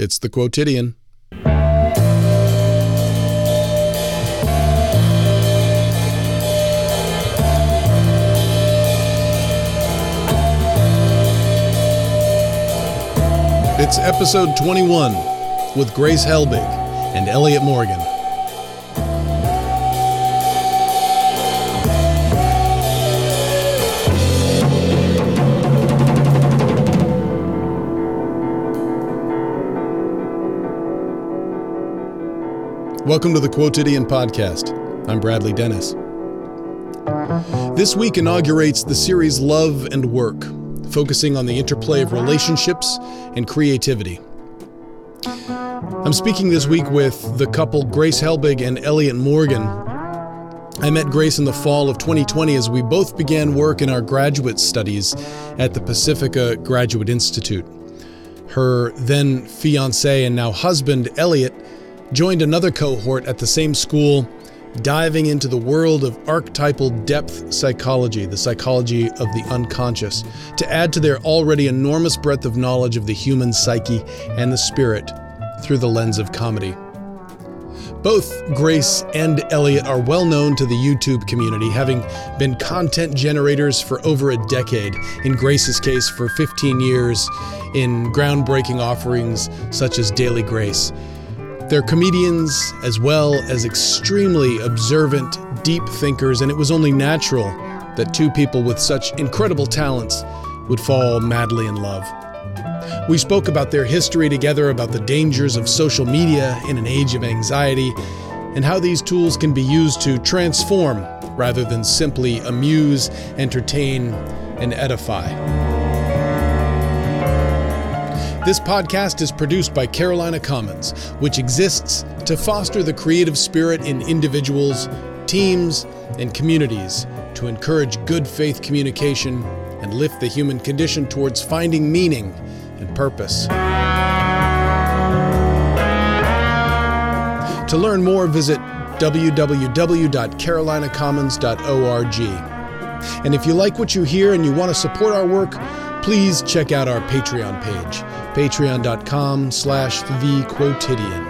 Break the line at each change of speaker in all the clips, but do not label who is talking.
It's the Quotidian. It's episode 21 with Grace Helbig and Elliott Morgan. Welcome to the Quotidian Podcast. I'm Bradley Dennis. This week inaugurates the series Love and Work, focusing on the interplay of relationships and creativity. I'm speaking this week with the couple Grace Helbig and Elliott Morgan. I met Grace in the fall of 2020 as we both began work in our graduate studies at the Pacifica Graduate Institute. Her then fiance and now husband, Elliott, joined another cohort at the same school, diving into the world of archetypal depth psychology, the psychology of the unconscious, to add to their already enormous breadth of knowledge of the human psyche and the spirit through the lens of comedy. Both Grace and Elliott are well known to the YouTube community, having been content generators for over a decade, in Grace's case, for 15 years, in groundbreaking offerings such as Daily Grace. They're comedians as well as extremely observant, deep thinkers, and it was only natural that two people with such incredible talents would fall madly in love. We spoke about their history together, about the dangers of social media in an age of anxiety, and how these tools can be used to transform rather than simply amuse, entertain, and edify. This podcast is produced by Carolina Commons, which exists to foster the creative spirit in individuals, teams, and communities to encourage good faith communication and lift the human condition towards finding meaning and purpose. To learn more, visit www.carolinacommons.org. And if you like what you hear and you want to support our work, please check out our Patreon page, patreon.com slash the quotidian.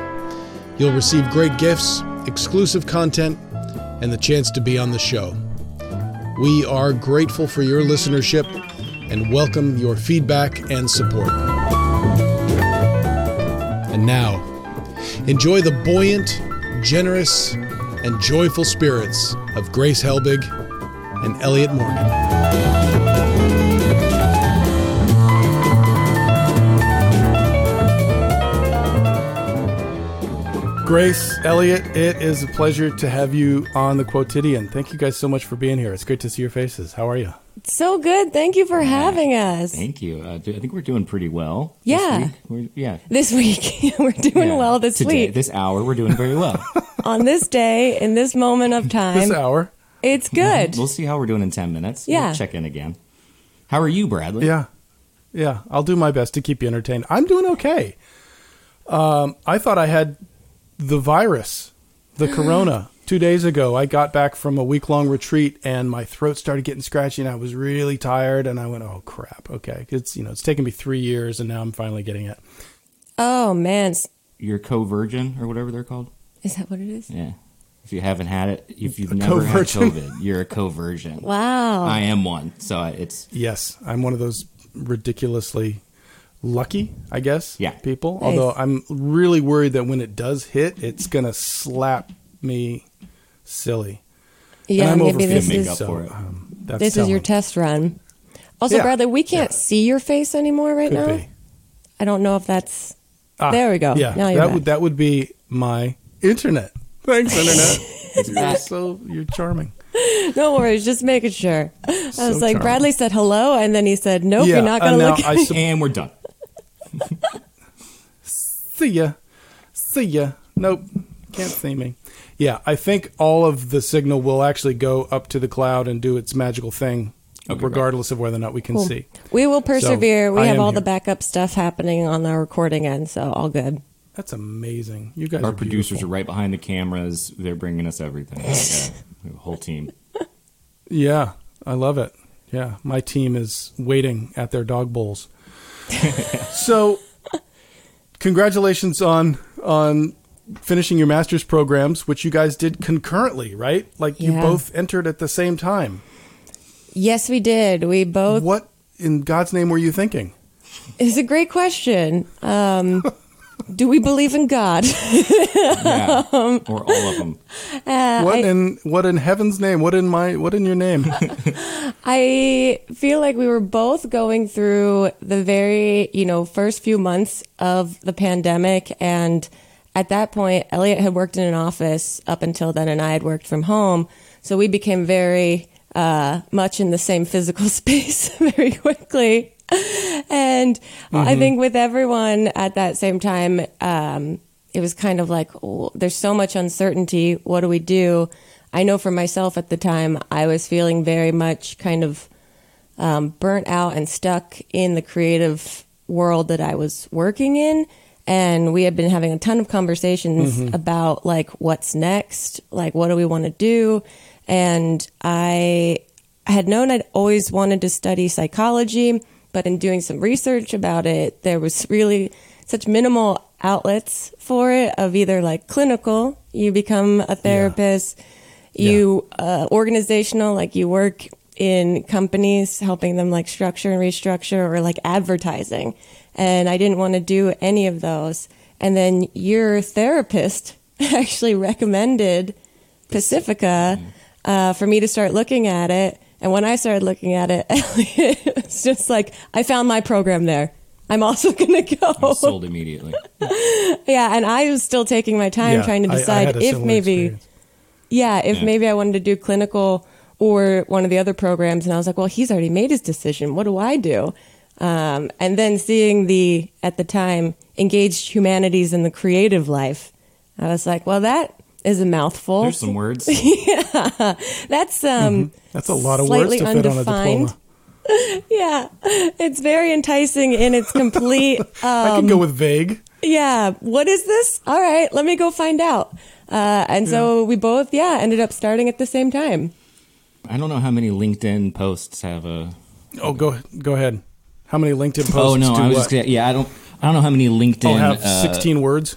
You'll receive great gifts, exclusive content, and the chance to be on the show. We are grateful for your listenership and welcome your feedback and support. And now, enjoy the buoyant, generous, and joyful spirits of Grace Helbig and Elliott Morgan. Grace, Elliott, it is a pleasure to have you on the Quotidian. Thank you guys so much for being here. It's great to see your faces. How are you?
So good. Thank you for having us.
Thank you. Uh, I think we're doing pretty well.
Yeah.
This week. We're, yeah.
This week, we're doing
Yeah.
well this
Today,
week.
This hour, we're doing very well.
On this day, in this moment of time,
This
time,
hour.
it's good.
we'll see how we're doing in 10 minutes.
Yeah.
We'll check in again. How are you, Bradley?
Yeah. Yeah. I'll do my best to keep you entertained. I'm doing okay. Um, I thought I had the virus, the corona. Two days ago, I got back from a week long retreat and my throat started getting scratchy and I was really tired. And I went, oh, crap. Okay. It's, you know, it's taken me three years and now I'm finally getting it.
oh, man. S-
You're co-virgin or whatever they're called?
Is that what it is?
Yeah. If you haven't had it, if you've never had
co-virgin.
COVID, you're a co-virgin.
Wow.
I am one. So it's,
Yes. I'm one of those ridiculously lucky, I guess,
Yeah.
people.
Nice.
Although I'm really worried that when it does hit, it's going to slap me silly.
yeah,
and I'm
maybe this is
so um, that's
this is your test run. Also,
Yeah.
Bradley, we can't
Yeah.
see your face anymore right
Could
now.
be.
I don't know if that's.
Ah,
There we go.
Yeah,
Now
that
back.
would that would be my internet. Thanks, internet. you're so you're charming.
No worries, just making sure. I was like,
charming.
Bradley said hello, and then he said, "Nope,
yeah,
you're not going to
now
look."
I
at me.
sup-
and we're done.
See ya, see ya. Nope, can't see me. Yeah, I think all of the signal will actually go up to the cloud and do its magical thing,
Okay,
regardless of whether or not we can
Cool.
see.
We will persevere. we
I
have
am
all the backup stuff happening on our recording end, so all good.
That's amazing. You guys
Our
are
producers
beautiful.
are right behind the cameras. They're bringing us everything. Yeah. We whole team.
Yeah, I love it. Yeah, my team is waiting at their dog bowls. so, congratulations on on finishing your master's programs, which you guys did concurrently, right? Like you
Yeah.
both entered at the same time.
Yes, we did. We both.
What in God's name were you thinking?
It's a great question. Um, do we believe in God?
Yeah. or all of them.
Uh,
What
I,
in what in heaven's name? What in my what in your name?
I feel like we were both going through the very, you know, first few months of the pandemic. And at that point, Elliott had worked in an office up until then, and I had worked from home. So we became very uh, much in the same physical space very quickly. And I think with everyone at that same time, um, it was kind of like, oh, there's so much uncertainty. What do we do? I know for myself at the time, I was feeling very much kind of um, burnt out and stuck in the creative world that I was working in. And we had been having a ton of conversations about like what's next, like what do we want to do. And I had known I'd always wanted to study psychology, but in doing some research about it, there was really such minimal outlets for it of either like clinical, you become a therapist, you uh, organizational, like you work in companies helping them like structure and restructure or like advertising. And I didn't want to do any of those. And then your therapist actually recommended Pacifica uh, for me to start looking at it. And when I started looking at it, it's just like, I found my program there. I'm also going to
I
go.
sold immediately.
Yeah. And I was still taking my time
Yeah,
trying to
I- I
decide if maybe,
experience.
yeah, if
Yeah.
maybe I wanted to do clinical or one of the other programs. And I was like, well, he's already made his decision. What do I do? Um, and then seeing the, at the time, engaged humanities in the creative life, I was like, well, that is a mouthful.
There's some words.
yeah, That's um,
That's a lot of words
slightly
to fit on a diploma.
yeah, it's very enticing in its complete.
I can go with vague.
yeah, what is this? All right, let me go find out. Uh, and so we both, yeah, ended up starting at the same time.
I don't know how many LinkedIn posts have a.
Oh, go go ahead. How many LinkedIn posts?
Oh no,
do
I was
what?
just yeah. I don't. I don't know how many LinkedIn.
Oh, have
uh,
sixteen words.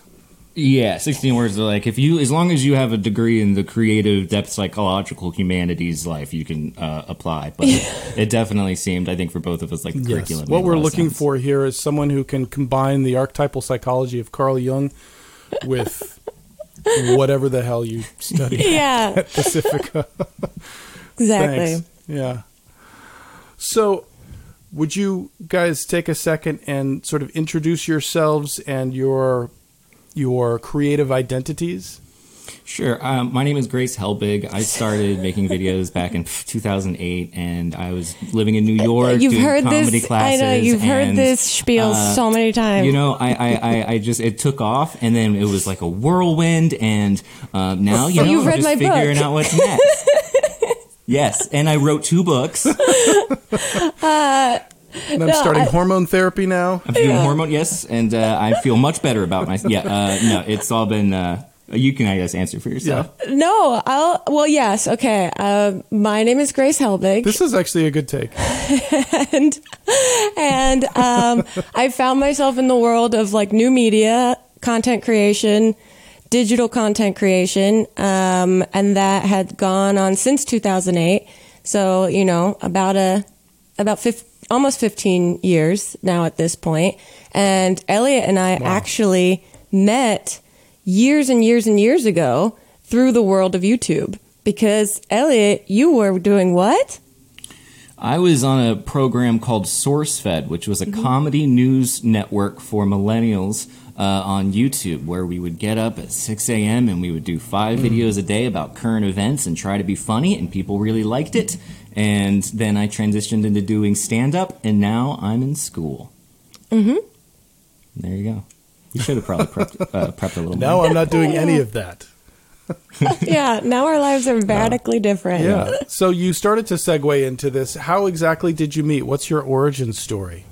Yeah, sixteen words. Are like if you, as long as you have a degree in the creative, depth, psychological humanities life, you can uh, apply. But it definitely seemed, I think, for both of us, like the
Yes.
curriculum.
What we're looking
sense.
for here is someone who can combine the archetypal psychology of Carl Jung with whatever the hell you study
Yeah,
at Pacifica.
exactly.
Thanks. Yeah. So, would you guys take a second and sort of introduce yourselves and your your creative identities?
Sure. Um, my name is Grace Helbig. I started making videos back in 2008, and I was living in New York.
You've
doing
heard
comedy
this. I know you've heard this spiel
uh,
so many times.
You know, I, I, I, I just it took off, and then it was like a whirlwind, and uh, now you know
you've
I'm
read
just
my book.
figuring out what's next. yes, and I wrote two books.
And I'm
No,
starting
I-
hormone therapy now.
I'm doing hormone, yes, and uh, I feel much better about my. Yeah, uh, no, it's all been. Uh, you can, I guess, answer for yourself.
no, I'll. Well, yes. Okay. Uh, my name is Grace Helbig.
This is actually a good take.
and and um, I found myself in the world of like new media, content creation, digital content creation, um, and that had gone on since 2008. So you know, about a about 15, almost 15 years now at this point. And Elliott and I actually met years and years and years ago through the world of YouTube. Because Elliott, you were doing what?
I was on a program called SourceFed, which was a comedy news network for millennials uh, on YouTube, where we would get up at 6 a.m. and we would do five videos a day about current events and try to be funny, and people really liked it. And then I transitioned into doing stand up, and now I'm in school. Mm-hmm. There you go. You should have probably prepped, uh, prepped a little
Now
more.
I'm not doing any of that.
yeah, now our lives are radically different.
Yeah. So you started to segue into this. How exactly did you meet? What's your origin story?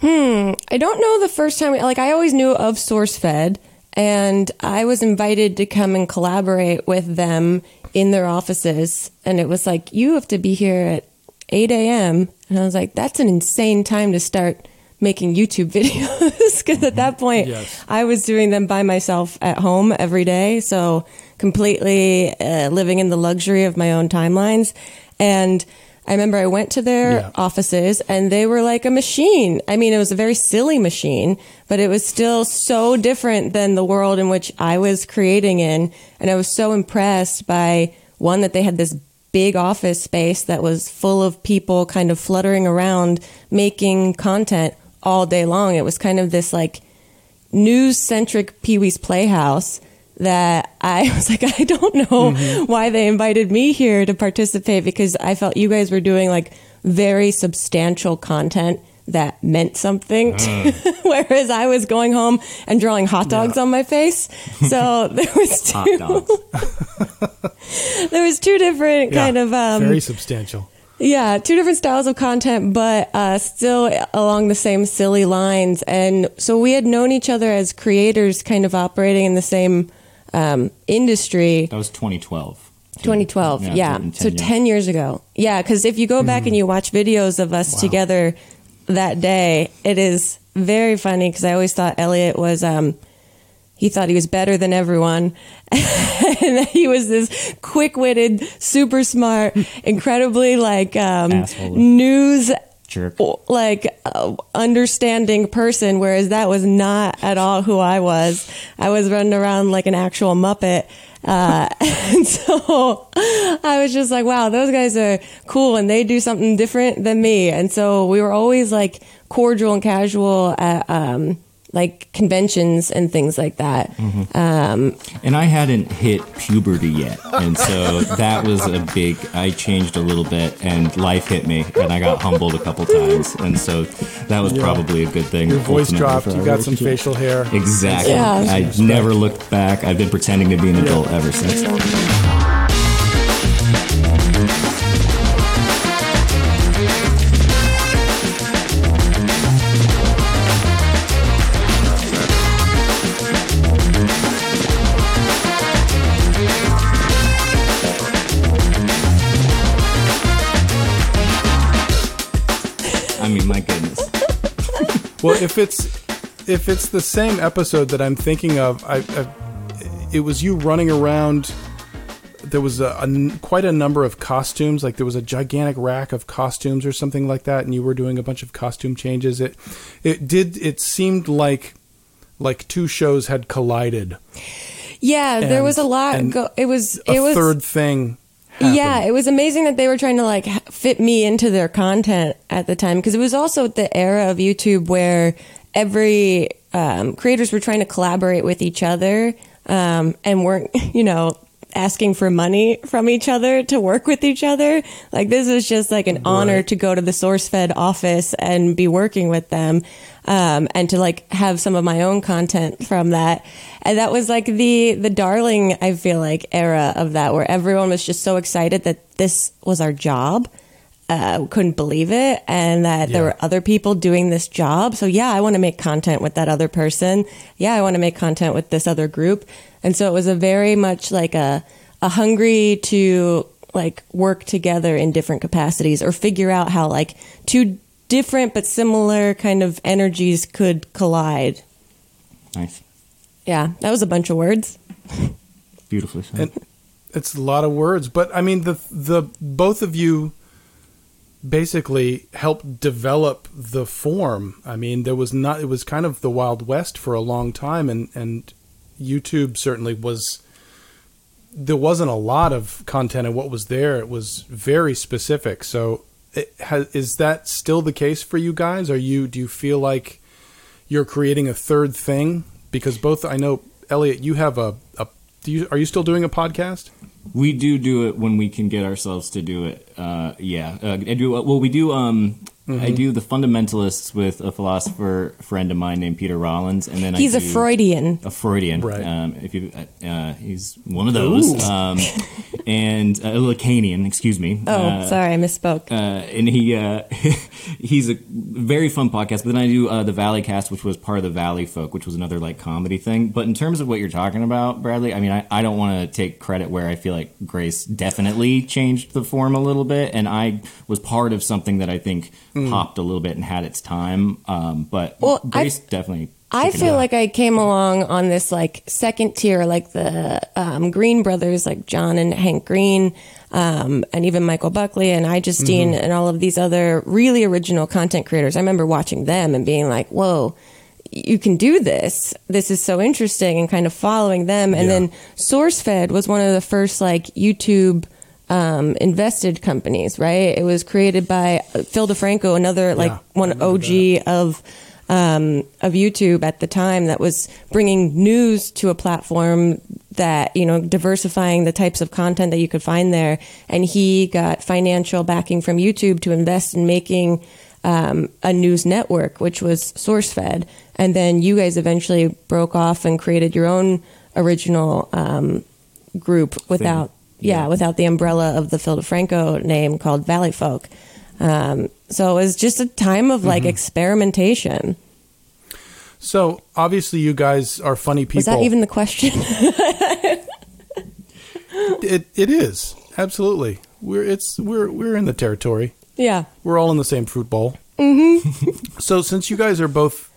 Hmm.
I don't know the first time, like, I always knew of SourceFed, and I was invited to come and collaborate with them in their offices. And it was like, you have to be here at 8 a.m. And I was like, that's an insane time to start making YouTube videos because at that point
Yes.
I was doing them by myself at home every day. So completely uh, living in the luxury of my own timelines. And I remember I went to their
Yeah.
offices and they were like a machine. I mean, it was a very silly machine, but it was still so different than the world in which I was creating in. And I was so impressed by one that they had this big office space that was full of people kind of fluttering around making content all day long. It was kind of this like news centric Pee Wee's Playhouse that I was like, I don't know why they invited me here to participate because I felt you guys were doing like very substantial content that meant something. to- whereas I was going home and drawing hot dogs on my face. So there was
Hot
two,
dogs.
there was two different kind of um,
very substantial.
yeah, two different styles of content, but uh, still along the same silly lines. And so we had known each other as creators, kind of operating in the same um, industry.
That was 2012.
2012, yeah.
in
So
years.
10 years ago. Yeah, because if you go back and you watch videos of us together that day, it is very funny because I always thought Elliott was. Um, he thought he was better than everyone. and that he was this quick witted, super smart, incredibly like um, news
Jerk.
like uh, understanding person whereas that was not at all who i was i was running around like an actual muppet uh, and so i was just like wow those guys are cool and they do something different than me and so we were always like cordial and casual at um, like conventions and things like that um,
And I hadn't hit puberty yet. And so that was a big, I changed a little bit and life hit me and I got humbled a couple times. And so that was probably a good thing.
Your voice
ultimately
dropped. You
our
got some facial hair.
Exactly.
Yeah.
I never looked back. I've been pretending to be an adult ever since.
Well, if it's if it's the same episode that I'm thinking of, I, I it was you running around. There was a, a quite a number of costumes. Like there was a gigantic rack of costumes or something like that, and you were doing a bunch of costume changes. It it did. It seemed like like two shows had collided.
yeah there was a lot
and
go- it was
A
it was
third thing.
Yeah, it was amazing that they were trying to like fit me into their content at the time because it was also the era of YouTube where every um, creators were trying to collaborate with each other um, and weren't, you know, asking for money from each other to work with each other. Like this was just like an honor to go to the SourceFed office and be working with them. Um, and to like have some of my own content from that. And that was like the, the darling, I feel like era of that where everyone was just so excited that this was our job. Uh, couldn't believe it. And that there were other people doing this job. So yeah, I want to make content with that other person. Yeah, I want to make content with this other group. And so it was a very much like a, a hungry to like work together in different capacities or figure out how like two different but similar kind of energies could collide.
Nice.
Yeah, that was a bunch of words.
Beautifully said.
And it's a lot of words, but I mean the the both of you basically helped develop the form. I mean, there was not it was kind of the wild west for a long time and and YouTube certainly was there wasn't a lot of content and what was there it was very specific. So has, is that still the case for you guys? Are you do you feel like you're creating a third thing because both I know Elliott you have a, a do you are you still doing a podcast?
We do do it when we can get ourselves to do it. Uh, yeah, uh, I do. Well, we do. Um, I do the fundamentalists with a philosopher friend of mine named Peter Rollins, and then
He's
I
a
do
Freudian.
A Freudian,
Right.
Um, if you, uh, he's one of those,
Ooh.
um, and uh, a Lacanian. Excuse me.
Oh,
Uh,
sorry, I misspoke.
uh, and he uh, he's a very fun podcast. But then I do uh, the Valley Cast, which was part of the Valley Folk, which was another like comedy thing. But in terms of what you're talking about, Bradley, I mean, I, I don't want to take credit where I feel like Grace definitely changed the form a little bit, and I was part of something that I think popped a little bit and had its time. Um, but
Well,
Grace definitely.
I feel like I came along on this like second tier, like the um, Green brothers, like John and Hank Green, um, and even Michael Buckley and iJustine
Mm-hmm.
and all of these other really original content creators. I remember watching them and being like, "Whoa, you can do this! This is so interesting!" and kind of following them. And
Yeah.
then SourceFed was one of the first like YouTube um, invested companies, right? It was created by Phil DeFranco, another like
Yeah,
one OG of um, of YouTube at the time that was bringing news to a platform that you know diversifying the types of content that you could find there, and he got financial backing from YouTube to invest in making. Um, a news network, which was SourceFed, and then you guys eventually broke off and created your own original um, group without, yeah, without the umbrella of the Phil DeFranco name called Valley Folk. Um, so it was just a time of like experimentation.
So obviously, you guys are funny people.
Is that even the question?
it it is absolutely. We're it's we're we're in the territory.
yeah.
We're all in the same fruit bowl. Mm-hmm. so since you guys are both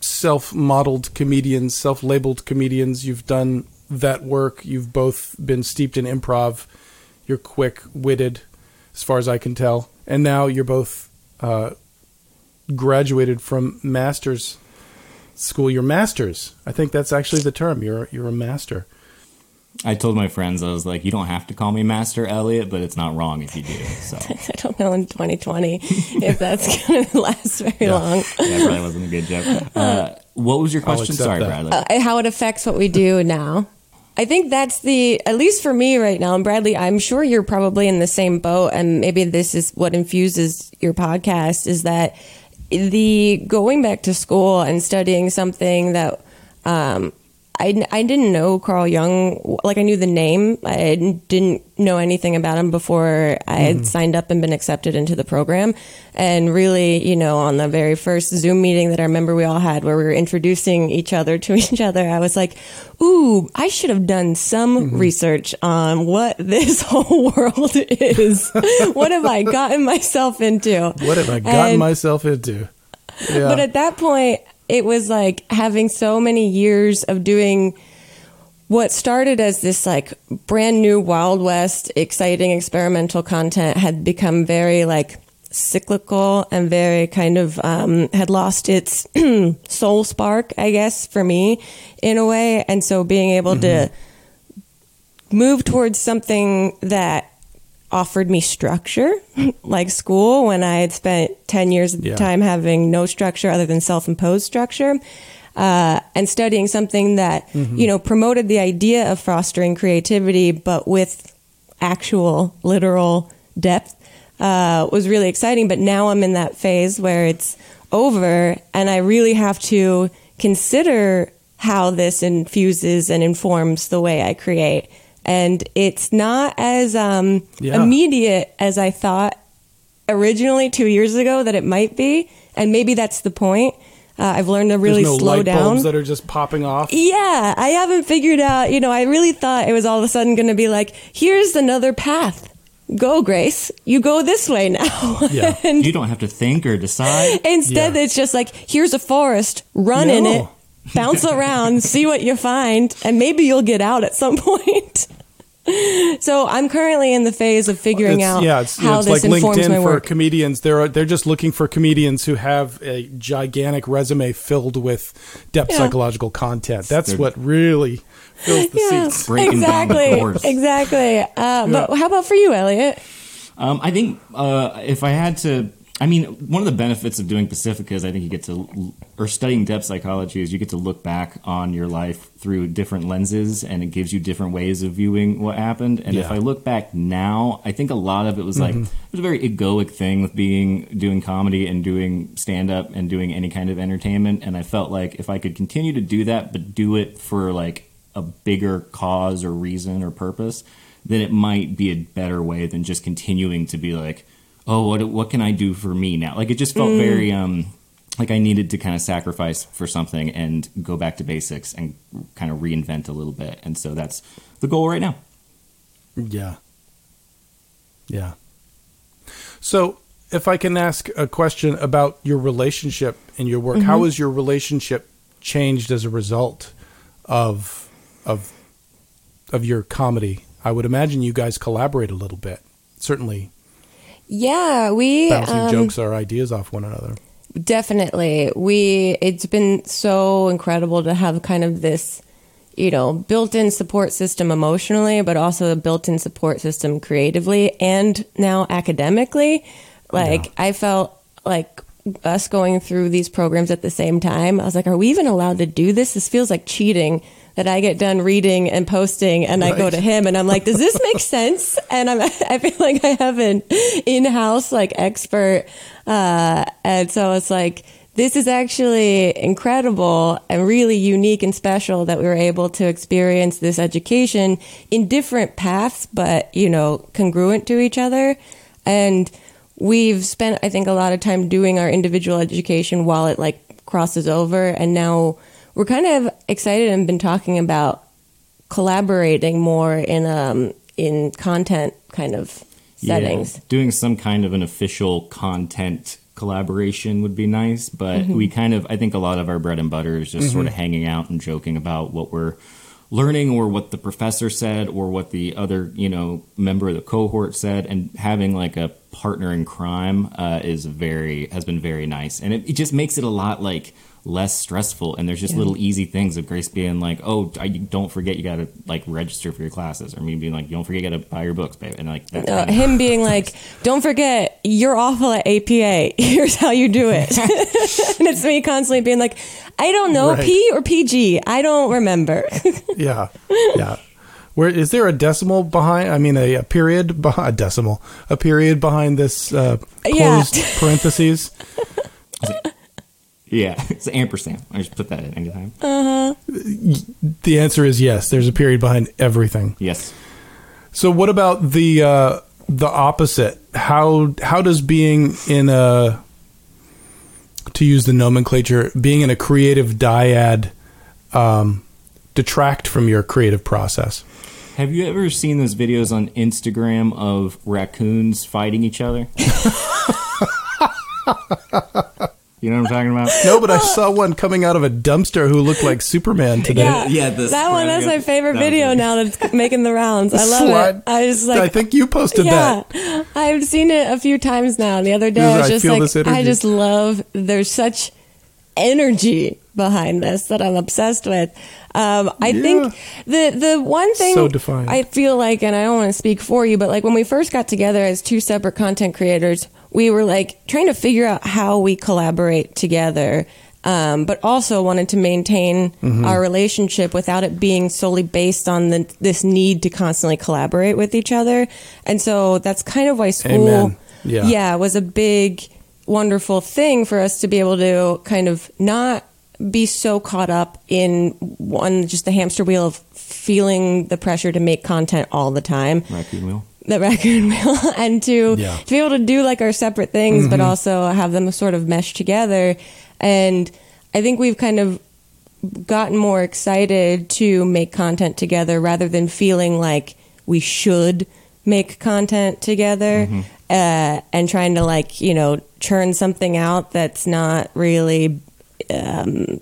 self-modeled comedians, self-labeled comedians, you've done that work. You've both been steeped in improv. You're quick-witted, as far as I can tell, and now you're both uh, graduated from masters school. You're masters. I think that's actually the term. You're you're a master.
I told my friends, I was like, you don't have to call me Master Elliott, but it's not wrong if you do. So
I don't know in 2020 if that's going to last very long.
that probably wasn't a good joke. Uh, what was your question? Sorry,
that.
Bradley.
uh, how it affects what we do now. I think that's the, at least for me right now, and Bradley, I'm sure you're probably in the same boat, and maybe this is what infuses your podcast is that the going back to school and studying something that, um, I, I didn't know Carl Jung. Like I knew the name, I didn't know anything about him before I had mm-hmm. signed up and been accepted into the program. And really, you know, on the very first Zoom meeting that I remember we all had, where we were introducing each other to each other, I was like, "Ooh, I should have done some mm-hmm. research on what this whole world is. what have I gotten myself into?
What have I gotten
And-
myself into? Yeah.
but at that point, it was like having so many years of doing what started as this like brand new Wild West, exciting experimental content had become very like cyclical and very kind of um, had lost its soul spark, I guess, for me in a way. And so being able to move towards something that offered me structure, like school, when I had spent 10 years of
Yeah.
time having no structure other than self imposed structure. Uh, and studying something that you know promoted the idea of fostering creativity, but with actual literal depth, uh, was really exciting. But now I'm in that phase where it's over, and I really have to consider how this infuses and informs the way I create. And it's not as um,
Yeah.
immediate as I thought originally two years ago that it might be, and maybe that's the point. Uh, I've learned to really
no
slow
light
down.
bulbs that are just popping off.
Yeah, I haven't figured out. You know, I really thought it was all of a sudden going to be like, here's another path. Go, Grace. You go this way now.
Yeah.
and
you don't have to think or decide.
instead,
Yeah.
it's just like, here's a forest. Run in it. Bounce around. see what you find, and maybe you'll get out at some point. so I'm currently in the phase of figuring
It's-
out
yeah, it's,
how
it's
this
like
informs
LinkedIn
my
for
work.
comedians. They're they're just looking for comedians who have a gigantic resume filled with depth
Yeah.
psychological content. That's
They're-
what really fills the
yeah,
seats.
Breaking down the
exactly,
doors.
exactly. Uh, But how about for you, Elliott?
Um, I think uh, if I had to, I mean, one of the benefits of doing Pacifica is I think you get to, or studying depth psychology is you get to look back on your life through different lenses and it gives you different ways of viewing what happened. And if I look back now, I think a lot of it was like, mm-hmm. it was a very egoic thing with being, doing comedy and doing stand up and doing any kind of entertainment. And I felt like if I could continue to do that, but do it for like a bigger cause or reason or purpose, then it might be a better way than just continuing to be like, oh, what what can I do for me now? Like it just felt
Mm.
very um like I needed to kind of sacrifice for something and go back to basics and kind of reinvent a little bit. And so that's the goal right now.
Yeah. Yeah. So, if I can ask a question about your relationship and your work, how has your relationship changed as a result of of of your comedy? I would imagine you guys collaborate a little bit. Certainly,
Yeah, we
bouncing
um,
jokes or ideas off one another.
Definitely. We it's been so incredible to have kind of this, you know, built-in support system emotionally, but also a built-in support system creatively and now academically. Like I felt like us going through these programs at the same time. I was like, are we even allowed to do this? This feels like cheating. That I get done reading and posting, and I go to him, and I'm like, "Does this make sense?" And I'm, I feel like I have an in-house like expert uh, and so it's like, this is actually incredible and really unique and special that we were able to experience this education in different paths, but, you know, congruent to each other. And we've spent, I think, a lot of time doing our individual education while it like crosses over. And now we're kind of excited and been talking about collaborating more in, um, in content kind of settings.
Yeah, doing some kind of an official content collaboration would be nice, but we kind of I think a lot of our bread and butter is just sort of hanging out and joking about what we're learning or what the professor said or what the other, you know, member of the cohort said and having like a partner in crime uh, is very has been very nice. And it, it just makes it a lot like less stressful and there's just little easy things of grace being like oh I, don't forget you gotta like register for your classes or me being like don't forget you gotta buy your books babe and like that
uh, him being like, "Don't forget, you're awful at APA. Here's how you do it." and it's me constantly being like, "I don't know,
Right.
P or PG. I don't remember."
Yeah, yeah. Where is there a decimal behind? I mean, a, a period behind a decimal, a period behind this uh,
Yeah.
closed parentheses.
Yeah, it's an ampersand. I just put that in anytime.
The answer is yes. There's a period behind everything.
yes.
So, what about the uh, the opposite? How how does being in a to use the nomenclature, being in a creative dyad, um, detract from your creative process?
Have you ever seen those videos on Instagram of raccoons fighting each other? you know what I'm talking about?
No, but I saw one coming out of a dumpster who looked like Superman today.
yeah,
Yeah, the
that one. That's my favorite
that
video
it.
now that's making the rounds. I love
Slide.
it. I just like.
I think you posted
yeah,
that.
I've seen it a few times now. The other day, I
I
was just
feel
like,
this
I just love. There's such energy behind this that I'm obsessed with. Um, I
Yeah.
think the the one thing
So defined.
I feel like, and I don't want to speak for you, but like when we first got together as two separate content creators, we were like trying to figure out how we collaborate together. Um, but also wanted to maintain
Mm-hmm.
our relationship without it being solely based on the, this need to constantly collaborate with each other. And so that's kind of why school,
Amen. Yeah.
yeah, was a big, wonderful thing for us to be able to kind of not be so caught up in one, just the hamster wheel of feeling the pressure to make content all the time
wheel.
The raccoon wheel and to
Yeah.
to be able to do like our separate things but also have them sort of mesh together. And i think we've kind of gotten more excited to make content together rather than feeling like we should make content together uh, and trying to like you know churn something out that's not really um,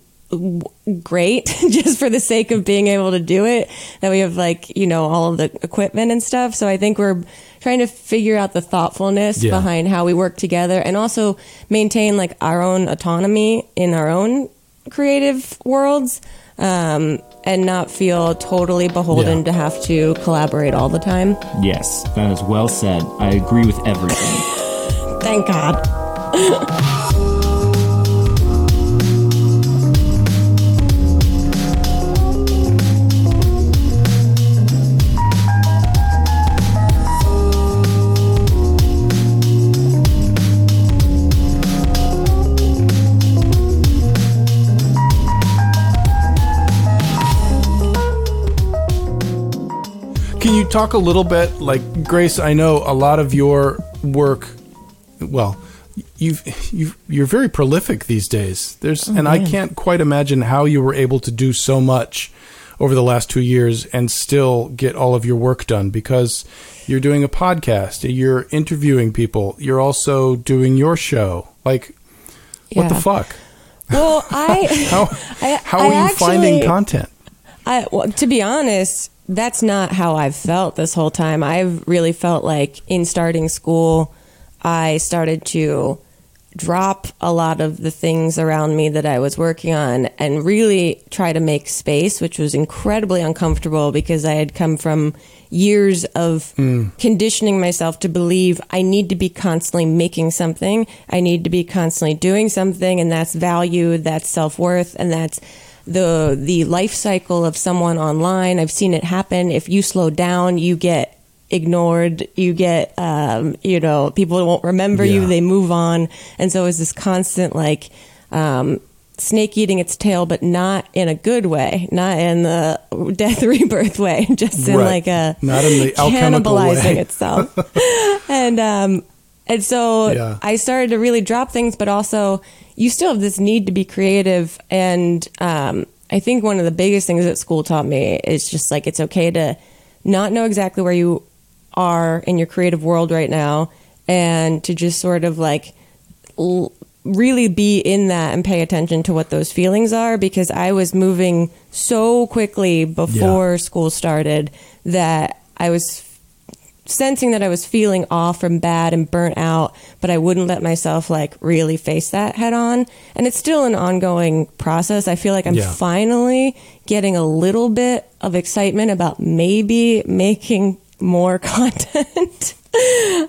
great just for the sake of being able to do it that we have like you know all of the equipment and stuff so i think we're trying to figure out the thoughtfulness
Yeah.
behind how we work together and also maintain like our own autonomy in our own creative worlds um, and not feel totally beholden
Yeah.
to have to collaborate all the time
Yes, that is well said. I agree with everything.
thank god
Can you talk a little bit, like Grace? I know a lot of your work well, you've you you're very prolific these days. There's
Oh,
and I can't quite imagine how you were able to do so much over the last 2 years and still get all of your work done because you're doing a podcast, you're interviewing people, you're also doing your show. Like what the fuck?
Well, I
How
I-
how
I
are you finding content?
I, well, to be honest, that's not how I've felt this whole time. I've really felt like in starting school, I started to drop a lot of the things around me that I was working on and really try to make space, which was incredibly uncomfortable because I had come from years of mm. conditioning myself to believe I need to be constantly making something. I need to be constantly doing something, and that's value, that's self worth, and that's the the life cycle of someone online. I've seen it happen. If you slow down, you get ignored. You get, um, you know, people won't remember you. They move on, and so it's this constant like. Um, snake eating its tail but not in a good way not in the death rebirth way just in
Right.
like a
Not in the
cannibalizing
way.
itself and um and so
Yeah.
I started to really drop things, but also you still have this need to be creative. And um, I think one of the biggest things that school taught me is just like it's okay to not know exactly where you are in your creative world right now, and to just sort of like l- really be in that and pay attention to what those feelings are because I was moving so quickly before school started that I was sensing that I was feeling off and bad and burnt out, but I wouldn't let myself like really face that head on. And it's still an ongoing process. I feel like I'm
Yeah.
finally getting a little bit of excitement about maybe making more content.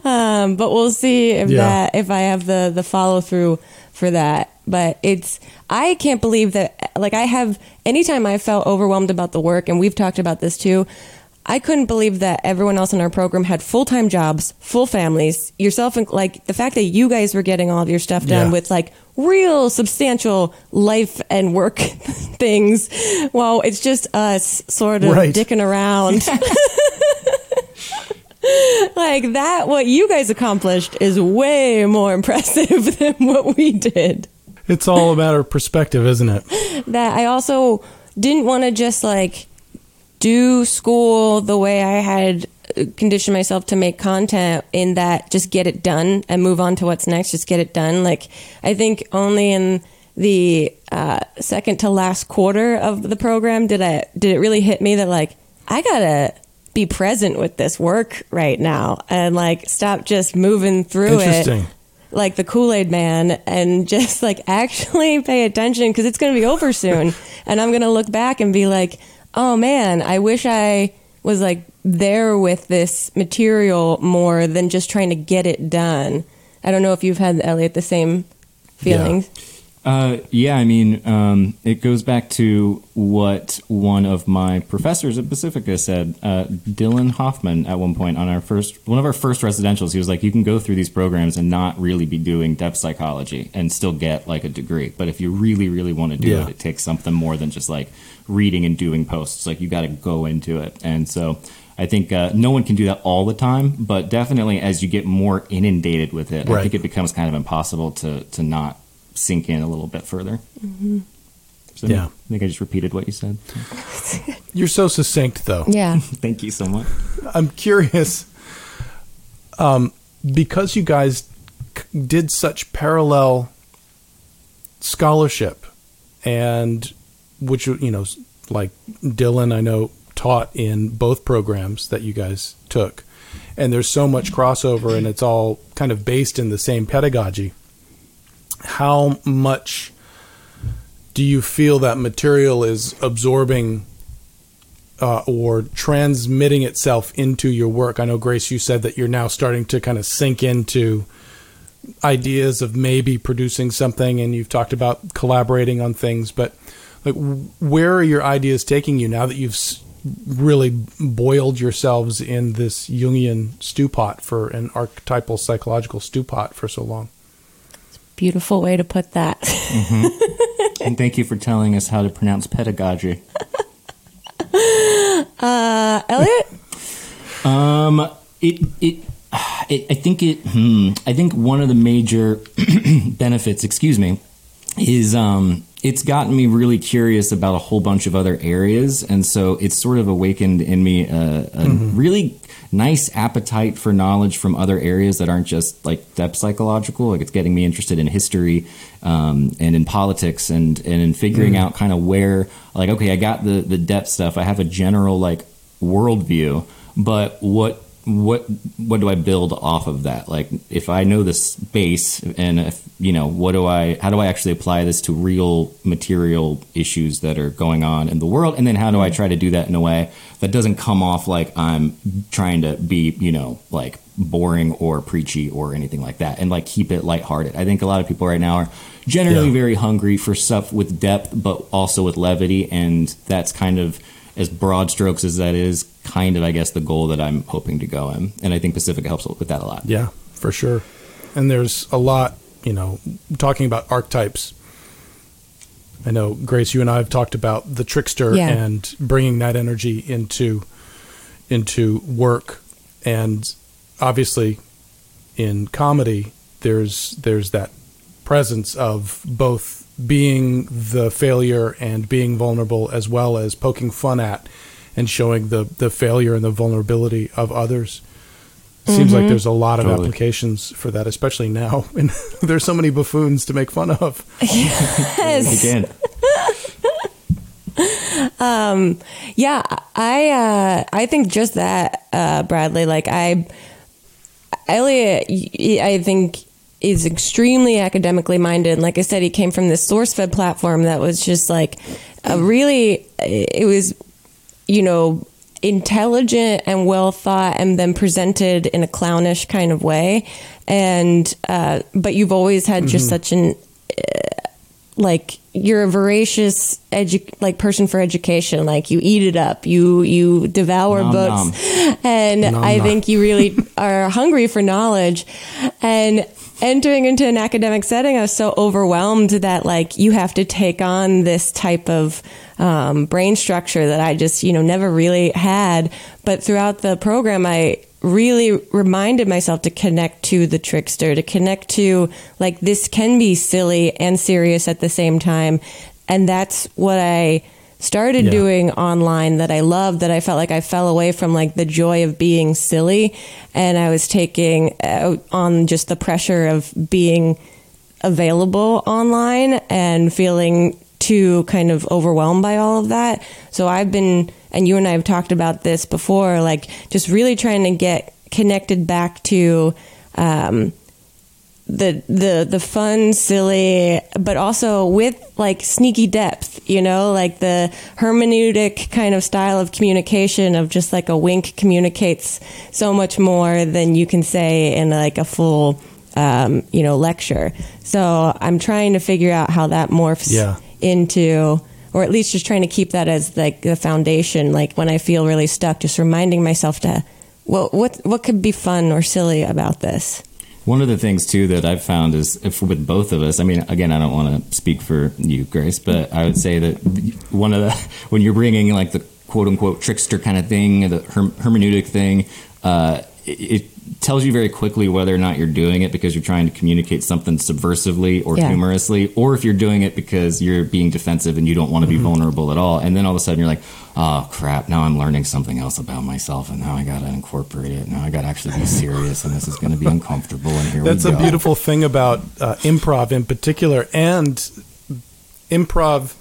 um, but we'll see if
Yeah.
that if I have the the follow through for that. But it's I can't believe that like I have anytime I felt overwhelmed about the work and we've talked about this too. I couldn't believe that everyone else in our program had full time jobs, full families. Yourself, and like the fact that you guys were getting all of your stuff done
Yeah.
with like real substantial life and work things, while it's just us sort of
Right.
dicking around. like that, what you guys accomplished is way more impressive than what we did
It's all a matter of perspective, isn't it?
that I also didn't want to just like do school the way I had uh, conditioned myself to make content in that just get it done and move on to what's next, just get it done. Like, I think only in the uh, second to last quarter of the program did I did it really hit me that like I gotta be present with this work right now and like stop just moving through it like the Kool Aid Man and just like actually pay attention because it's going to be over soon. and I'm going to look back and be like, oh man, I wish I was like there with this material more than just trying to get it done. I don't know if you've had, Elliott, the same feelings.
Uh, yeah, I mean, um, it goes back to what one of my professors at Pacifica said. Uh, Dylan Hoffman, at one point on our first, one of our first residentials, he was like, "You can go through these programs and not really be doing depth psychology and still get like a degree. But if you really, really want to do
Yeah.
it, it takes something more than just like reading and doing posts. Like you got to go into it. And so." I think uh, no one can do that all the time, but definitely as you get more inundated with it, I think it becomes kind of impossible to to not sink in a little bit further. So
Yeah.
I think I just repeated what you said.
You're so succinct, though.
Yeah.
Thank you so much.
I'm curious, um, because you guys c- did such parallel scholarship, and which you know, like Dylan, I know taught in both programs that you guys took, and there's so much crossover, and it's all kind of based in the same pedagogy. How much do you feel that material is absorbing uh, or transmitting itself into your work. I know, Grace, you said that you're now starting to kind of sink into ideas of maybe producing something, and you've talked about collaborating on things. But like, where are your ideas taking you now that you've really boiled yourselves in this Jungian stew pot for an archetypal psychological stew pot for so long?
Beautiful way to put that.
And thank you for telling us how to pronounce pedagogy.
Uh, Elliott?
Um, it it I, I think it. Hmm, I think one of the major benefits, excuse me, is um, it's gotten me really curious about a whole bunch of other areas, and so it's sort of awakened in me a, a mm-hmm. really nice appetite for knowledge from other areas that aren't just like depth psychological. Like it's getting me interested in history um, and in politics and and in figuring mm. out kind of where like okay, I got the the depth stuff. I have a general like worldview, but what what what do I build off of that? Like if I know this base and if you know what do I how do I actually apply this to real material issues that are going on in the world and then how do I try to do that in a way that doesn't come off like I'm trying to be, you know, like boring or preachy or anything like that and like keep it lighthearted. I think a lot of people right now are generally yeah. very hungry for stuff with depth but also with levity and that's kind of as broad strokes as that is, kind of, I guess, the goal that I'm hoping to go in. And I think Pacifica helps with that a lot.
Yeah, for sure. And there's a lot, you know, talking about archetypes. I know, Grace, you and I have talked about the trickster yeah. and bringing that energy into into work. And obviously, in comedy, there's there's that presence of both being the failure and being vulnerable as well as poking fun at and showing the the failure and the vulnerability of others. Seems mm-hmm. like there's a lot of totally. applications for that, especially now. And there's so many buffoons to make fun of.
Yes. Again. um, yeah, I uh, I think just that, uh, Bradley. Like I, Elliott, I think is extremely academically minded. And like I said, he came from this SourceFed platform that was just like a really, it was, you know, intelligent and well thought and then presented in a clownish kind of way. And, uh, but you've always had just mm-hmm. such an, uh, like you're a voracious edu- like person for education like you eat it up you you devour nom, books nom. and nom, i think you really are hungry for knowledge and entering into an academic setting, I was so overwhelmed that like you have to take on this type of um, brain structure that I just you know never really had. But throughout the program, I really reminded myself to connect to the trickster, to connect to like this can be silly and serious at the same time, and that's what I started yeah. doing online that I loved that I felt like I fell away from like the joy of being silly and I was taking out on just the pressure of being available online and feeling too kind of overwhelmed by all of that. So I've been and you and I have talked about this before like just really trying to get connected back to um, the the the fun, silly, but also with like sneaky depth, you know, like the hermeneutic kind of style of communication of just like a wink communicates so much more than you can say in like a full um, you know lecture. So I'm trying to figure out how that morphs yeah. into or at least just trying to keep that as like the foundation like when I feel really stuck just reminding myself to well what what could be fun or silly about this
one of the things too that I've found is if with both of us, I mean, again, I don't want to speak for you, Grace, but I would say that one of the when you're bringing like the quote unquote trickster kind of thing, the hermeneutic thing, uh, it, tells you very quickly whether or not you're doing it because you're trying to communicate something subversively or yeah. humorously, or if you're doing it because you're being defensive and you don't want to be mm-hmm. vulnerable at all. And then all of a sudden you're like, oh crap, now I'm learning something else about myself, and now I got to incorporate it. Now I got to actually be serious, and this is going to be uncomfortable. And here
That's
we
go. That's a beautiful thing about uh, improv in particular, and improv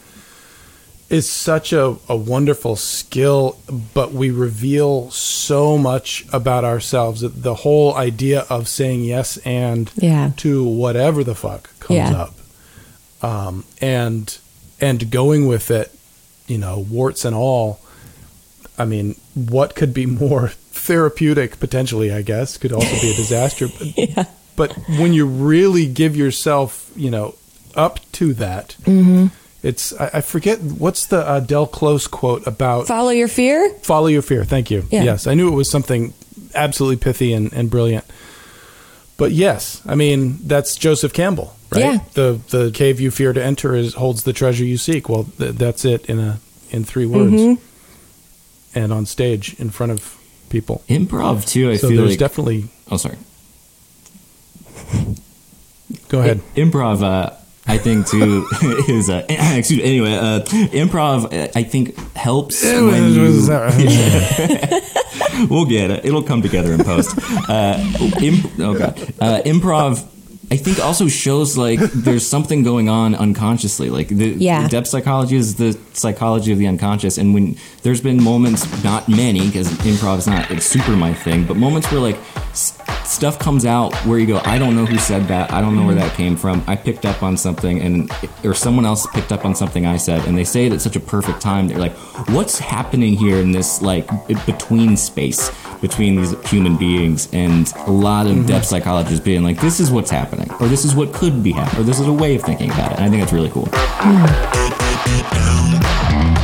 is such a, a wonderful skill, but we reveal so much about ourselves. The whole idea of saying yes and
yeah.
to whatever the fuck comes yeah. up, um, and and going with it, you know, warts and all. I mean, what could be more therapeutic potentially? I guess could also be a disaster.
yeah.
But when you really give yourself, you know, up to that.
Mm-hmm
it's I, I forget what's the uh, Del Close quote about
follow your fear.
Follow your fear. Thank you. Yeah. Yes, I knew it was something absolutely pithy and, and brilliant. But yes, I mean that's Joseph Campbell, right?
Yeah.
The the cave you fear to enter is holds the treasure you seek. Well, th- that's it in a in three words, mm-hmm. and on stage in front of people.
Improv too. I
so
feel
there's
like,
definitely.
Oh, sorry.
Go ahead.
Improv, uh, I think too is uh, excuse me. Anyway, uh, improv, uh, I think helps when you. we'll get it. It'll come together in post. Uh, imp- oh god, uh, improv. I think also shows like there's something going on unconsciously. Like the
Yeah.
depth psychology is the psychology of the unconscious, and when there's been moments, not many, because improv is not it's super my thing, but moments where like s- stuff comes out where you go, I don't know who said that, I don't know where that came from. I picked up on something, and or someone else picked up on something I said, and they say it at such a perfect time. They're like, what's happening here in this like between space between these human beings? And a lot of depth mm-hmm. psychologists being like, this is what's happening, or this is what could be happening, or this is a way of thinking about it. And I think that's really cool.
Down,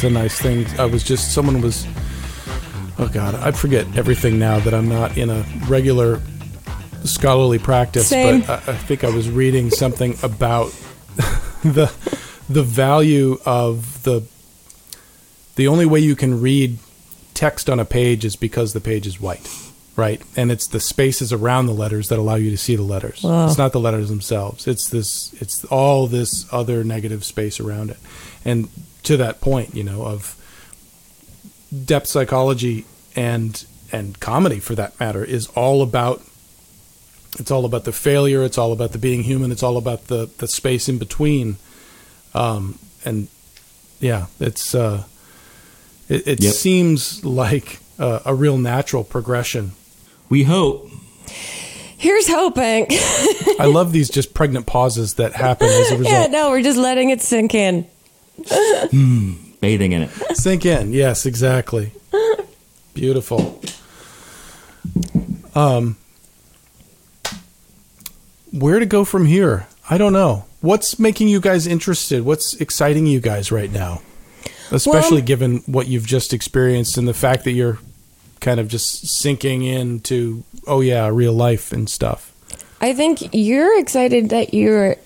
it's a nice thing. I was just, someone was, oh God, I forget everything now that I'm not in a regular scholarly practice.
Same.
But I, I think I was reading something about the the value of the the only way you can read text on a page is because the page is white, right? And it's the spaces around the letters that allow you to see the letters.
Wow.
It's not the letters themselves. It's this. It's all this other negative space around it. And to that point, you know, of depth psychology and and comedy, for that matter, is all about. It's all about the failure. It's all about the being human. It's all about the the space in between. Um, and yeah, it's uh, it, it
Yep.
seems like uh, a real natural progression.
We hope.
Here's hoping.
I love these just pregnant pauses that happen as a result.
yeah, no, we're just letting it sink in.
bathing in it.
Sink in. Yes, exactly. Beautiful. Um, where to go from here? I don't know. What's making you guys interested? What's exciting you guys right now? Especially
Well-
given what you've just experienced and the fact that you're kind of just sinking into, oh yeah, real life and stuff.
I think you're excited that you're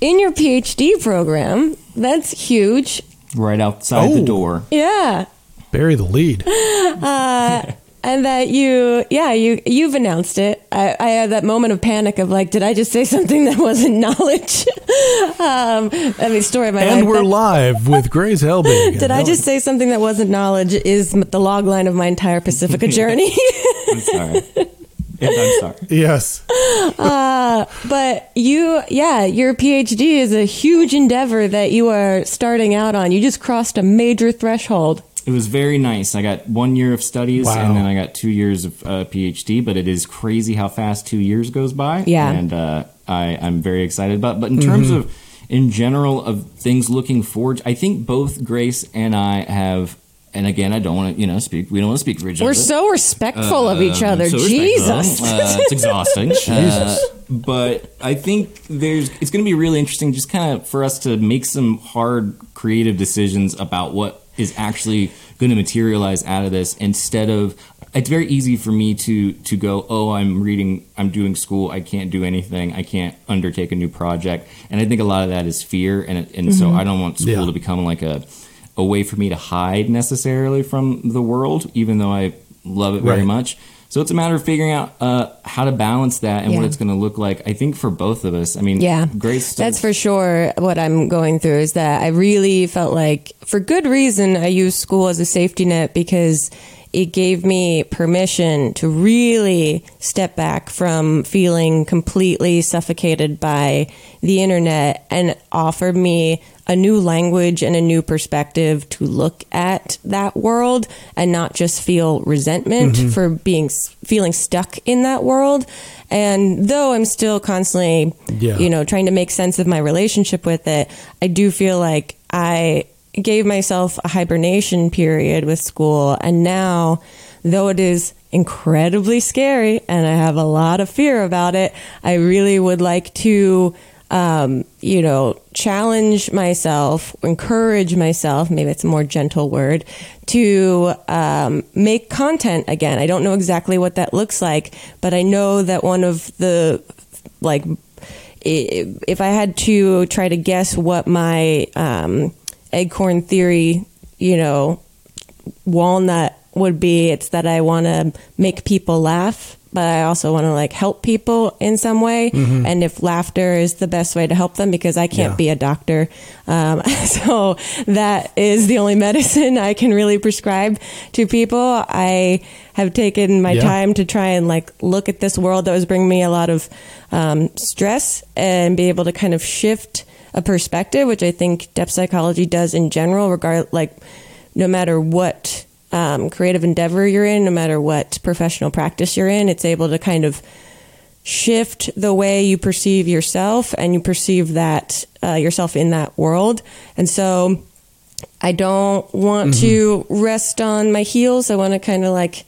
in your PhD program. That's huge.
Right outside
Oh.
the door.
Yeah.
Bury the lead.
Uh, And that you, yeah, you you've announced it. I, I had that moment of panic of like, did I just say something that wasn't knowledge? um, I mean, story of my life.
and we're
That-
live with Grace Helbig.
Did I just say something that wasn't knowledge? Is the log line of my entire Pacifica journey.
I'm sorry. and I'm sorry.
Yes.
but you, yeah, your PhD is a huge endeavor that you are starting out on. You just crossed a major threshold.
It was very nice. I got one year of studies
Wow.
and then I got two years of uh, PhD, but it is crazy how fast two years goes by.
Yeah.
And uh, I, I'm very excited about But in terms
Mm-hmm.
of, in general, of things looking forward, I think both Grace and I have, and again, I don't want to, you know, speak, we don't want to speak for each
We're so respectful of each
Um,
other.
so.
Jesus.
Uh, it's exhausting.
Jesus.
Uh, but I think there's it's going to be really interesting just kind of for us to make some hard creative decisions about what is actually going to materialize out of this instead of it's very easy for me to to go oh i'm reading i'm doing school i can't do anything i can't undertake a new project and i think a lot of that is fear and and so mm-hmm. i don't want school
Yeah.
to become like a a way for me to hide necessarily from the world even though i love it very
Right.
much so it's a matter of figuring out uh, how to balance that and what it's going to look like. I think for both of us. I mean,
Yeah,
Grace.
That's for sure. What I'm going through is that I really felt like, for good reason, I used school as a safety net because it gave me permission to really step back from feeling completely suffocated by the internet and offered me a new language and a new perspective to look at that world and not just feel resentment mm-hmm. for being feeling stuck in that world and though i'm still constantly
Yeah.
you know trying to make sense of my relationship with it i do feel like i gave myself a hibernation period with school. And now, though it is incredibly scary and I have a lot of fear about it, I really would like to, um, you know, challenge myself, encourage myself, maybe it's a more gentle word, to um, make content again. I don't know exactly what that looks like, but I know that one of the, like, if I had to try to guess what my um, acorn theory, you know, walnut would be, it's that I want to make people laugh, but I also want to like help people in some way. And if laughter is the best way to help them, because I can't
Yeah.
be a doctor, um, so that is the only medicine I can really prescribe to people. I have taken my
Yeah.
time to try and like look at this world that was bringing me a lot of um, stress and be able to kind of shift a perspective, which I think depth psychology does in general, regard like no matter what um, creative endeavor you're in, no matter what professional practice you're in, it's able to kind of shift the way you perceive yourself and you perceive that uh, yourself in that world. And so I don't want to rest on my heels. I want to kind of like